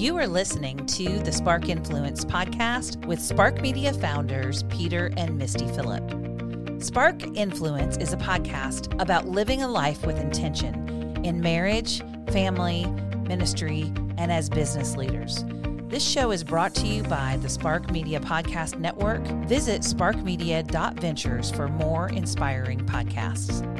You are listening to the Spark Influence podcast with Spark Media founders Peter and Misty Phillip. Spark Influence is a podcast about living a life with intention in marriage, family, ministry, and as business leaders. This show is brought to you by the Spark Media Podcast Network. Visit sparkmedia.ventures for more inspiring podcasts.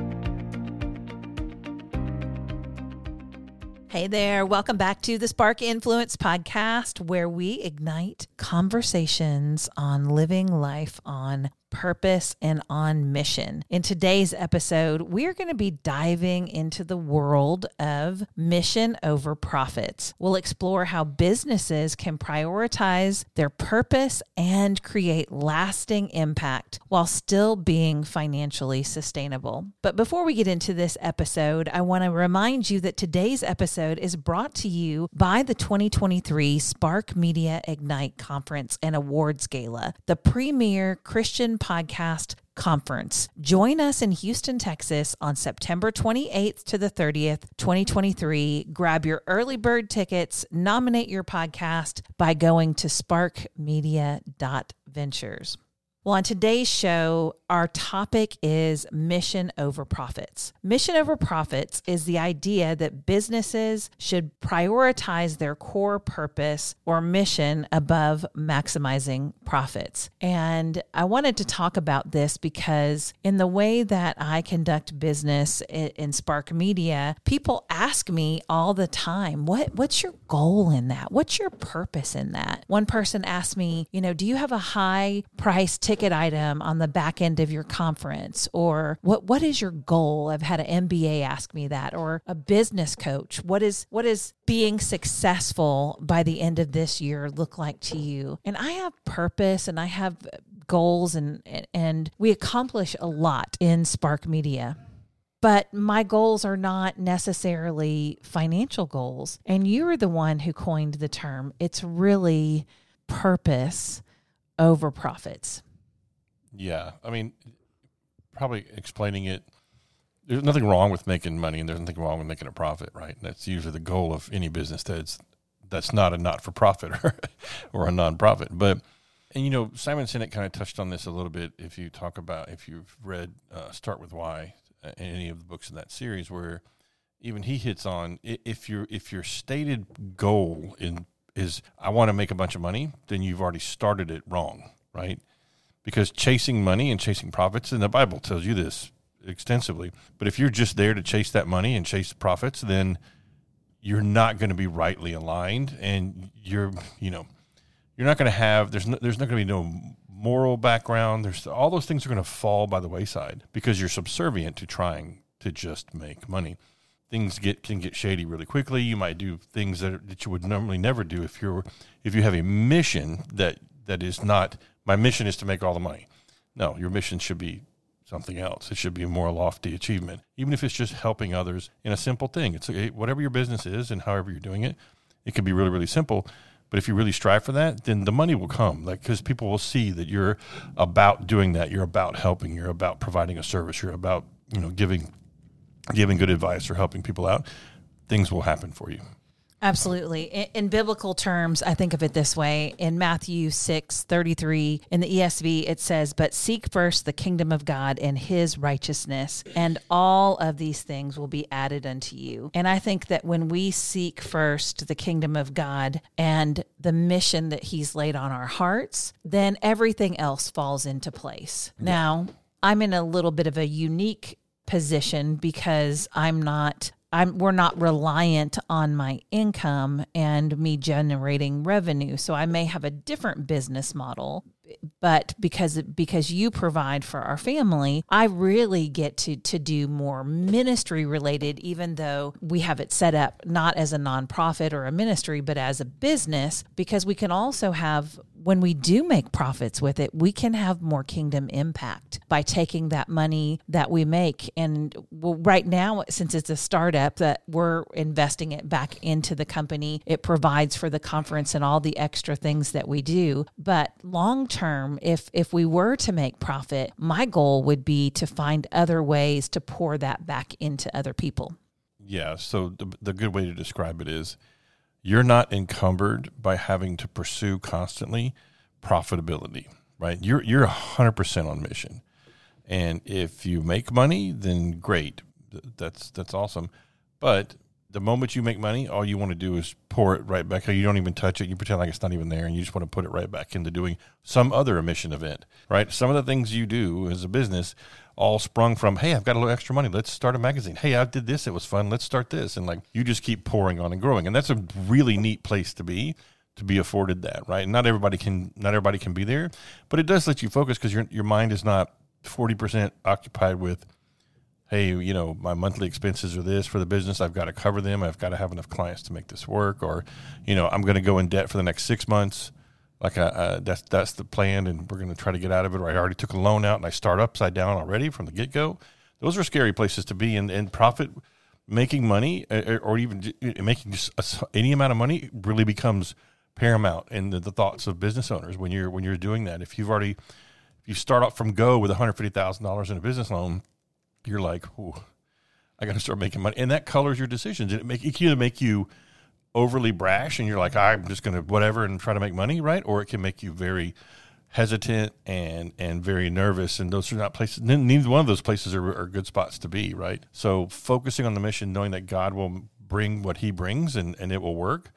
Hey there, welcome back to the Spark Influence podcast, where we ignite conversations on living life on purpose and on mission. In today's episode, we're going to be diving into the world of mission over profits. We'll explore how businesses can prioritize their purpose and create lasting impact while still being financially sustainable. But before we get into this episode, I want to remind you that today's episode is brought to you by the 2023 Spark Media Ignite Conference and Awards Gala, the premier Christian podcast conference. Join us in Houston, Texas on September 28th to the 30th, 2023. Grab your early bird tickets, nominate your podcast by going to sparkmedia.ventures. Well, on today's show, our topic is mission over profits. Mission over profits is the idea that businesses should prioritize their core purpose or mission above maximizing profits. And I wanted to talk about this because, in the way that I conduct business in Spark Media, people ask me all the time, what, What's your goal in that? What's your purpose in that? One person asked me, You know, do you have a high price ticket item on the back end of your conference? Or what what is your goal? I've had an MBA ask me that, or a business coach. What is what is being successful by the end of this year look like to you? And I have purpose and I have goals and and we accomplish a lot in Spark Media but my goals are not necessarily financial goals. And you are the one who coined the term. It's really purpose over profits. Yeah. I mean, probably explaining it. There's nothing wrong with making money, and there's nothing wrong with making a profit, right? That's usually the goal of any business that's that's not a not for profit or, or a nonprofit. But and you know, Simon Sinek kind of touched on this a little bit. If you talk about if you've read uh, Start with Why, uh, any of the books in that series, where even he hits on if your if your stated goal in is I want to make a bunch of money, then you've already started it wrong, right? Because chasing money and chasing profits, and the Bible tells you this extensively. But if you're just there to chase that money and chase profits, then you're not going to be rightly aligned, and you're you know you're not going to have there's no, there's not going to be no moral background. There's all those things are going to fall by the wayside because you're subservient to trying to just make money. Things get can get shady really quickly. You might do things that, that you would normally never do if you're if you have a mission that that is not my mission is to make all the money. No, your mission should be something else. It should be a more lofty achievement, even if it's just helping others in a simple thing. It's whatever your business is and however you're doing it. It can be really, really simple. But if you really strive for that, then the money will come. Like because people will see that you're about doing that. You're about helping. You're about providing a service. You're about you know giving giving good advice or helping people out. Things will happen for you. Absolutely. In, in, biblical terms, I think of it this way. In Matthew 6 33, in the ESV, it says, But seek first the kingdom of God and his righteousness, and all of these things will be added unto you. And I think that when we seek first the kingdom of God and the mission that he's laid on our hearts, then everything else falls into place. Now, I'm in a little bit of a unique position because I'm not I'm we're not reliant on my income and me generating revenue. So I may have a different business model but because because you provide for our family, I really get to to do more ministry related even though we have it set up not as a nonprofit or a ministry but as a business because we can also have when we do make profits with it, we can have more kingdom impact by taking that money that we make. And well, right now, since it's a startup, that we're investing it back into the company. It provides for the conference and all the extra things that we do. But long term, if if we were to make profit, my goal would be to find other ways to pour that back into other people. Yeah. So the the good way to describe it is you're not encumbered by having to pursue constantly profitability, right? You're you're 100% on mission. And if you make money, then great. That's that's awesome. But the moment you make money, all you want to do is pour it right back. You don't even touch it. You pretend like it's not even there, and you just want to put it right back into doing some other emission event, right? Some of the things you do as a business all sprung from, hey, I've got a little extra money. Let's start a magazine. Hey, I did this. It was fun. Let's start this. And like you just keep pouring on and growing. And that's a really neat place to be to be afforded that, right? not everybody can not everybody can be there, but it does let you focus because your your mind is not forty percent occupied with hey, you know, my monthly expenses are this for the business. I've got to cover them. I've got to have enough clients to make this work. Or, you know, I'm going to go in debt for the next six months. Like uh, that's that's the plan, and we're going to try to get out of it. Or I already took a loan out, and I start upside down already from the get go. Those are scary places to be, and, and profit making money, uh, uh, or even making just any amount of money, really becomes paramount in the, the thoughts of business owners when you're when you're doing that. If you've already if you start off from go with one hundred fifty thousand dollars in a business loan, you're like, I got to start making money, and that colors your decisions. It make it can either make you overly brash, and you're like, I'm just going to whatever and try to make money, right? Or it can make you very hesitant and and very nervous and those are not places neither one of those places are, are good spots to be right so focusing on the mission knowing that god will bring what he brings and and it will work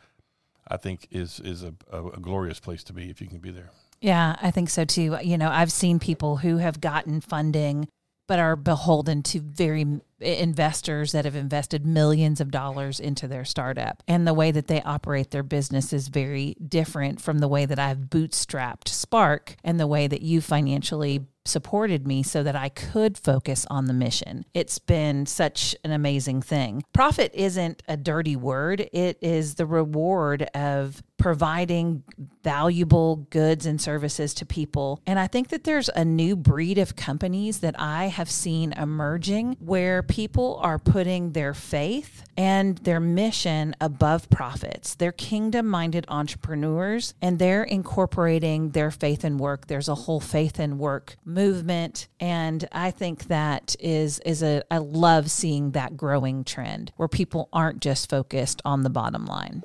i think is is a, a, a glorious place to be if you can be there yeah, I think so too. You know, I've seen people who have gotten funding but are beholden to very investors that have invested millions of dollars into their startup. And the way that they operate their business is very different from the way that I've bootstrapped Spark and the way that you financially supported me so that I could focus on the mission. It's been such an amazing thing. Profit isn't a dirty word, it is the reward of providing valuable goods and services to people. And I think that there's a new breed of companies that I have seen emerging where people are putting their faith and their mission above profits. They're kingdom minded entrepreneurs and they're incorporating their faith and work. There's a whole faith and work movement. And I think that is, is a, I love seeing that growing trend where people aren't just focused on the bottom line.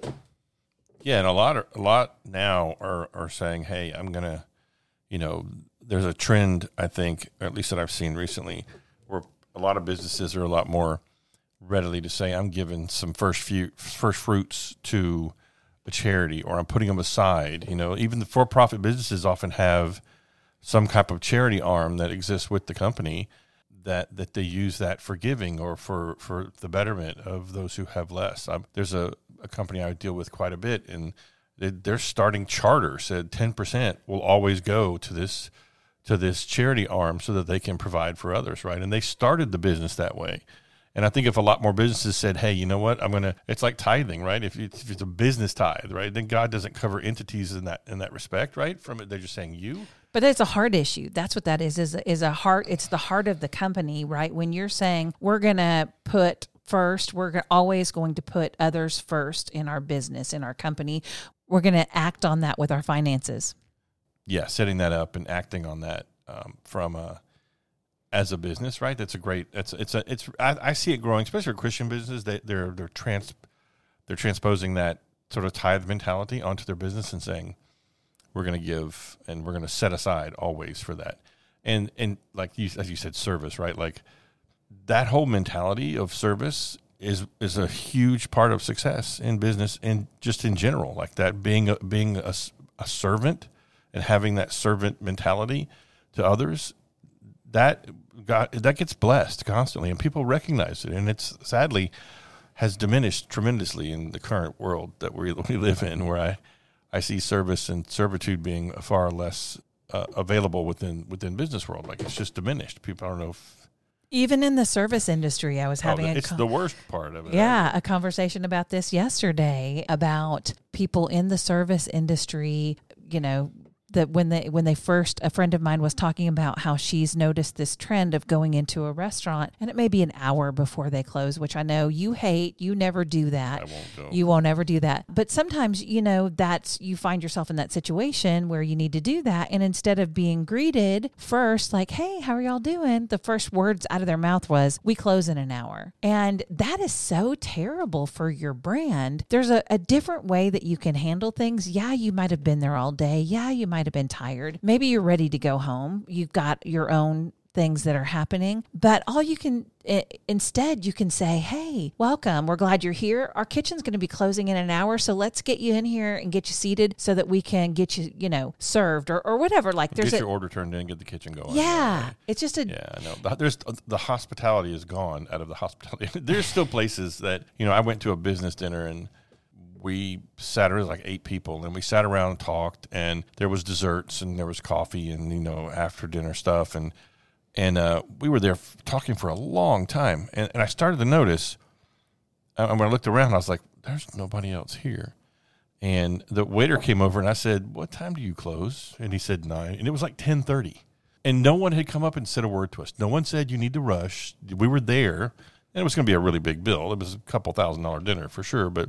Yeah, and a lot, a lot now are are saying, "Hey, I'm gonna," you know, there's a trend I think, at least that I've seen recently, where a lot of businesses are a lot more readily to say, "I'm giving some first few first fruits to a charity, or I'm putting them aside." You know, even the for-profit businesses often have some type of charity arm that exists with the company that that they use that for giving or for for the betterment of those who have less. Um, there's a a company I deal with quite a bit, and they their starting charter said ten percent will always go to this to this charity arm so that they can provide for others, right? And they started the business that way. And I think if a lot more businesses said, "Hey, you know what? I'm gonna," it's like tithing, right? If it's, if it's a business tithe, right, then God doesn't cover entities in that in that respect, right? From it, they're just saying you. But it's a heart issue. That's what that is. Is is a heart. It's the heart of the company, right? When you're saying we're gonna put first. We're always going to put others first in our business, in our company. We're going to act on that with our finances. Yeah, setting that up and acting on that um, from a as a business, right? That's a great. That's it's a it's. I, I see it growing, especially for Christian businesses. They they're they're trans they're transposing that sort of tithe mentality onto their business and saying we're going to give and we're going to set aside always for that. And and like you as you said, service, right? Like that whole mentality of service is is a huge part of success in business and just in general like that being a, being a, a servant and having that servant mentality to others that got that gets blessed constantly and people recognize it. And it's sadly has diminished tremendously in the current world that we, we live in where I, I see service and servitude being far less uh, available within within business world. Like it's just diminished. People I don't know if even in the service industry, I was oh, having oh, it's a, the worst part of it. Yeah, a conversation about this yesterday about people in the service industry, you know, that when they when they first a friend of mine was talking about how she's noticed this trend of going into a restaurant and it may be an hour before they close which i know you hate you never do that. I won't go. you won't ever do that. But sometimes you know that's you find yourself in that situation where you need to do that and instead of being greeted first like hey how are y'all doing? the first words out of their mouth was we close in an hour. And that is so terrible for your brand. There's a, a different way that you can handle things. Yeah you might have been there all day. Yeah you might have been tired maybe you're ready to go home you've got your own things that are happening but all you can instead you can say hey welcome we're glad you're here our kitchen's going to be closing in an hour so let's get you in here and get you seated so that we can get you you know served or, or whatever like there's get a your order turned in, get the kitchen going. yeah it's just a Yeah, I know. There's uh, the hospitality is gone out of the hospitality. There's still places that you know. I went to a business dinner and we sat. There like eight people, and we sat around and talked. And there was desserts and there was coffee and you know after dinner stuff and and uh, we were there f- talking for a long time. And, and I started to notice. uh, And when I looked around, I was like, "There's nobody else here." And the waiter came over and I said, "What time do you close?" And he said nine, and it was like ten thirty, and no one had come up and said a word to us. No one said you need to rush. We were there, and it was going to be a really big bill. It was a couple thousand dollar dinner for sure, but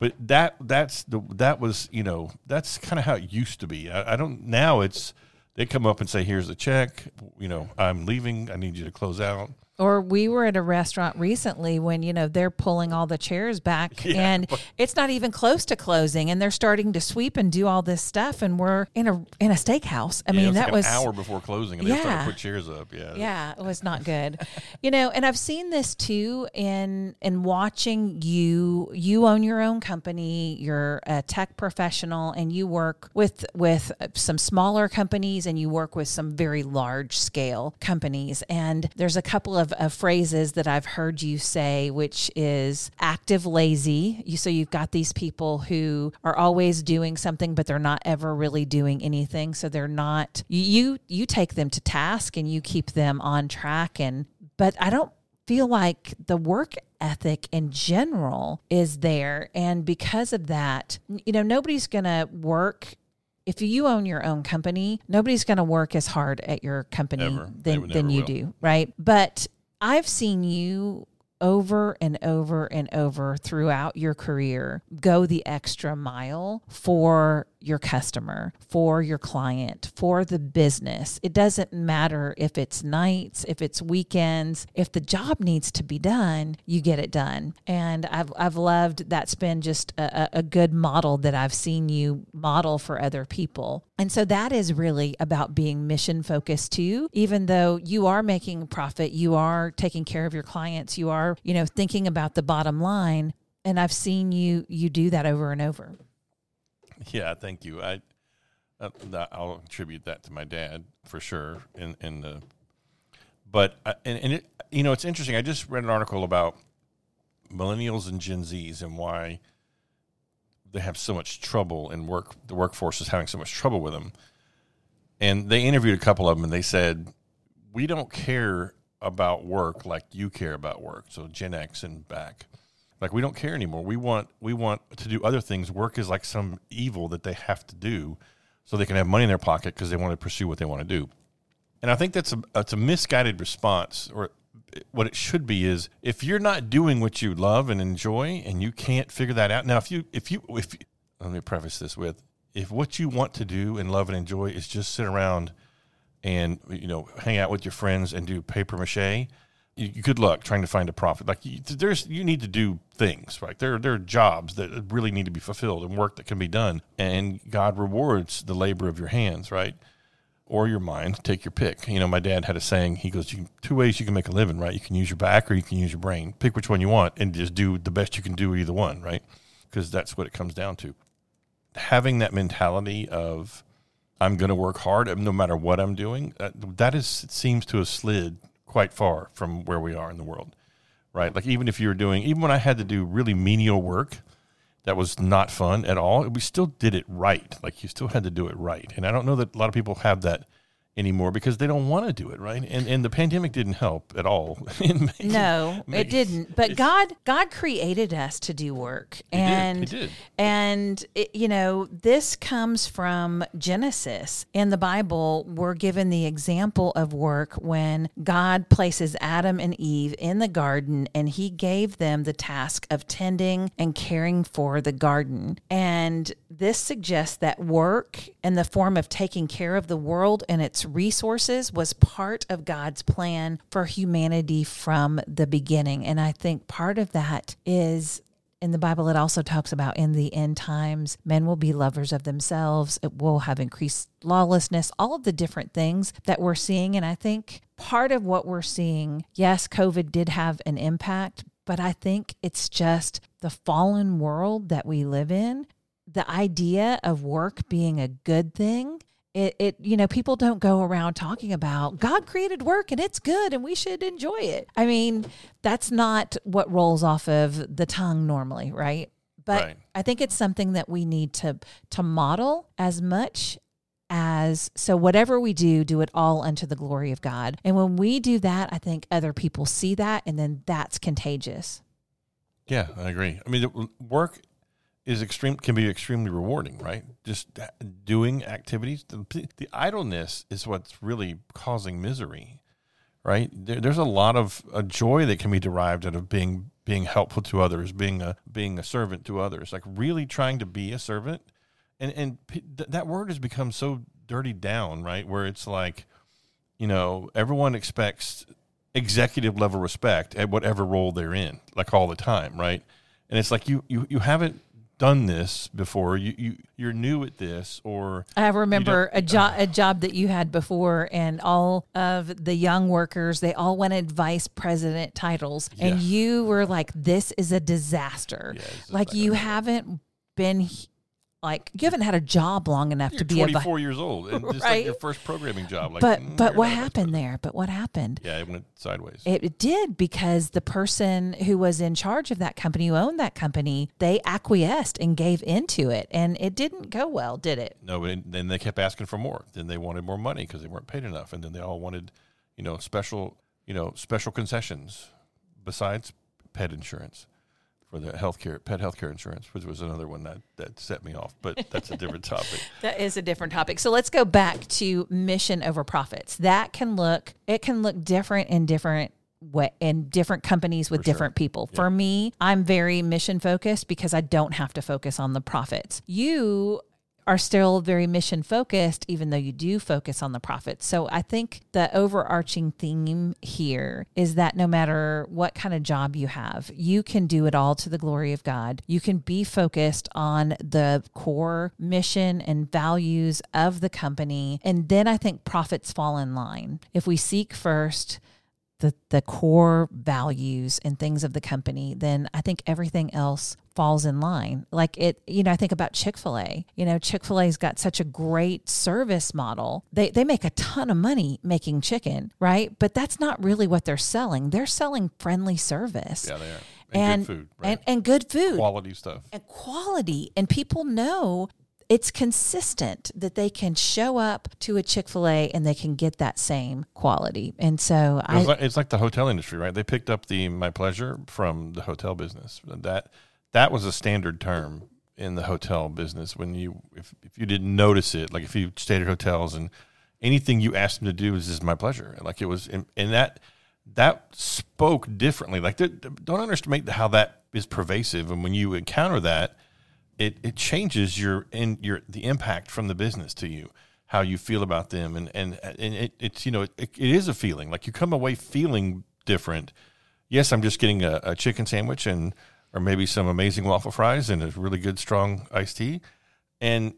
but that that's the that was you know that's kind of how it used to be. I, I don't now. It's they come up and say, "Here's the check. You know, I'm leaving. I need you to close out." Or we were at a restaurant recently when, you know, they're pulling all the chairs back Yeah, and it's not even close to closing and they're starting to sweep and do all this stuff and we're in a in a steakhouse. I Yeah, mean, that like was an hour before closing, and they Yeah. started to put chairs up. Yeah, yeah, it was not good. you know, and I've seen this too in in watching you you own your own company, you're a tech professional and you work with with some smaller companies and you work with some very large scale companies and there's a couple of, of phrases that I've heard you say which is active lazy. You so you've got these people who are always doing something but they're not ever really doing anything so they're not you you take them to task and you keep them on track and but I don't feel like the work ethic in general is there and because of that you know nobody's going to work if you own your own company nobody's going to work as hard at your company Ever. Than, than you will. do right but i've seen you over and over and over throughout your career go the extra mile for your customer, for your client, for the business. It doesn't matter if it's nights, if it's weekends, if the job needs to be done, you get it done. And I've, I've loved that's been just a, a- good model that I've seen you model for other people. And so that is really about being mission focused too, even though you are making profit, you are taking care of your clients, you are, you know, thinking about the bottom line. And I've seen you you do that over and over. Yeah, thank you. I uh, I'll attribute that to my dad for sure. In in the, but uh, and and it you know it's interesting. I just read an article about millennials and Gen Zs and why they have so much trouble in work. The workforce is having so much trouble with them. And they interviewed a couple of them, and they said, "We don't care about work like you care about work." So Gen X and back. Like we don't care anymore. We want we want to do other things. Work is like some evil that they have to do so they can have money in their pocket because they want to pursue what they want to do. And i think that's a it's a misguided response or what it should be is if you're not doing what you love and enjoy and you can't figure that out now if you if you if let me preface this with if what you want to do and love and enjoy is just sit around and you know hang out with your friends and do paper mache you, good luck trying to find a profit. Like you, there's you need to do things right? There there are jobs that really need to be fulfilled and work that can be done and god rewards the labor of your hands right? Or your mind take your pick. You know my dad had a saying he goes can, two ways you can make a living right? You can use your back or you can use your brain. Pick which one you want and just do the best you can do either one right? Because that's what it comes down to. Having that mentality of I'm going to work hard no matter what I'm doing. Uh, that is seems to have slid quite far from where we are in the world, right? Like even if you were doing, even when I had to do really menial work that was not fun at all, we still did it right. Like you still had to do it right, and I don't know that a lot of people have that anymore because they don't want to do it, right? And and the pandemic didn't help at all. in making- No, it didn't. But God, God created us to do work, He did, and did. and it, you know this comes from Genesis. In the Bible, we're given the example of work when God places Adam and Eve in the garden, and He gave them the task of tending and caring for the garden. And this suggests that work in the form of taking care of the world and its resources was part of God's plan for humanity from the beginning. And I think part of that is in the Bible, it also talks about in the end times, men will be lovers of themselves. It will have increased lawlessness, all of the different things that we're seeing. And I think part of what we're seeing, yes, COVID did have an impact, but I think it's just the fallen world that we live in. The idea of work being a good thing it, it you know people don't go around talking about god created work and it's good and we should enjoy it i mean that's not what rolls off of the tongue normally right but Right. i think it's something that we need to to model as much as so whatever we do do it all unto the glory of god and when we do that i think other people see that and then that's contagious Yeah, I agree. I mean, work is extreme can be extremely rewarding, right? Just doing activities. The, the idleness is what's really causing misery, right? There, there's a lot of a joy that can be derived out of being being helpful to others, being a being a servant to others, like really trying to be a servant. And and p- th- that word has become so dirty down, right? Where it's like, you know, everyone expects executive level respect at whatever role they're in, like all the time, right? And it's like you you you haven't done this before. You you you're new at this, or I remember a job uh-huh. a job that you had before, and all of the young workers they all wanted vice president titles, and Yeah. you were like, "This is a disaster." Yeah, like you haven't been like you haven't had a job long enough you're to be a 24 vice. years old, and just Right. like your first programming job. Like, But mm, but what a happened there? But what happened? Yeah, it went sideways. It, it did because the person who was in charge of that company, who owned that company, they acquiesced and gave into it, and it didn't go well, did it? No, but then they kept asking for more. Then they wanted more money because they weren't paid enough, and then they all wanted, you know, special, you know, special concessions besides pet insurance for the healthcare pet healthcare insurance, which was another one that that set me off. But that's a different topic. That is a different topic. So let's go back to mission over profits. That can look it can look different in different way in different companies with For sure. different people. For me, I'm very mission focused because I don't have to focus on the profits. You are still very mission focused even though you do focus on the profits. So I think the overarching theme here is that no matter what kind of job you have, you can do it all to the glory of God. You can be focused on the core mission and values of the company and then I think profits fall in line. If we seek first the the core values and things of the company, then I think everything else falls in line. Like it, you know, I think about Chick-fil-A. You know, Chick-fil-A's got such a great service model. They they make a ton of money making chicken, right? But that's not really what they're selling. They're selling friendly service. Yeah, they are. And, And, good food, right? and and good food Quality stuff. and quality and people know it's consistent that they can show up to a Chick-fil-A and they can get that same quality. And so It's I like, it's like the hotel industry, right? They picked up the my pleasure from the hotel business. That that was a standard term in the hotel business. When you if, if you didn't notice it, like if you stayed at hotels and anything you asked them to do is just my pleasure, like it was, and, and that that spoke differently. Like don't underestimate how that is pervasive, and when you encounter that, it it changes your in your the impact from the business to you how you feel about them. And and and it, it's you know it, it is a feeling. Like you come away feeling different. Yes i'm just getting a, a chicken sandwich and or maybe some amazing waffle fries and a really good strong iced tea. And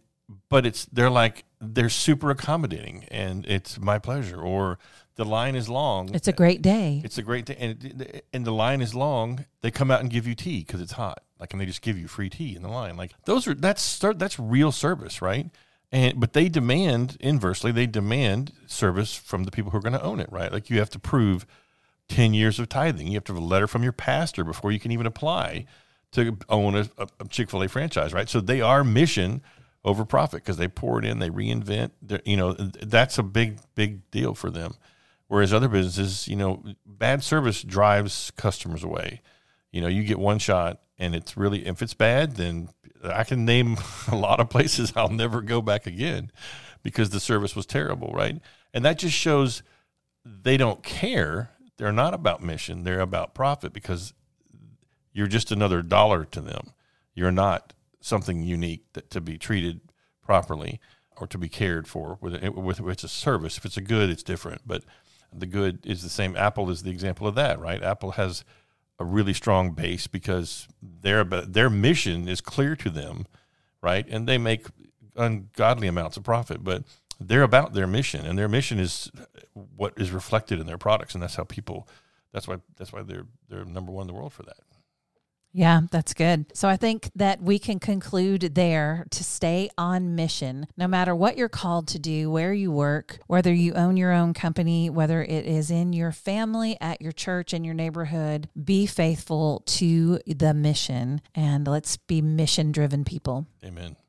but it's they're like they're super accommodating and it's my pleasure. Or the line is long. It's a great day. it's a great thing, and and the line is long. They come out and give you tea because it's hot, like, and they just give you free tea in the line. Like those are that's that's real service, right? And but they demand inversely, they demand service from the people who are going to own it, right? Like you have to prove ten years of tithing. You have to have a letter from your pastor before you can even apply to own a, a Chick Fil A franchise, right? So they are mission over profit because they pour it in, they reinvent. You know, that's a big, big deal for them. Whereas other businesses, you know, bad service drives customers away. You know, you get one shot and it's really, if it's bad, then I can name a lot of places I'll never go back again because the service was terrible, right? And that just shows they don't care. They're not about mission, they're about profit because you're just another dollar to them. You're not something unique that to be treated properly or to be cared for with, with, with it's a service. If it's a good, it's different, but the good is the same. Apple is the example of that, right? Apple has a really strong base because their their mission is clear to them, right? And they make ungodly amounts of profit, but they're about their mission, and their mission is what is reflected in their products, and that's how people. That's why that's why they're they're number one in the world for that. Yeah, that's good. So I think that we can conclude there to stay on mission, no matter what you're called to do, where you work, whether you own your own company, whether it is in your family, at your church, in your neighborhood, be faithful to the mission and let's be mission driven people. Amen.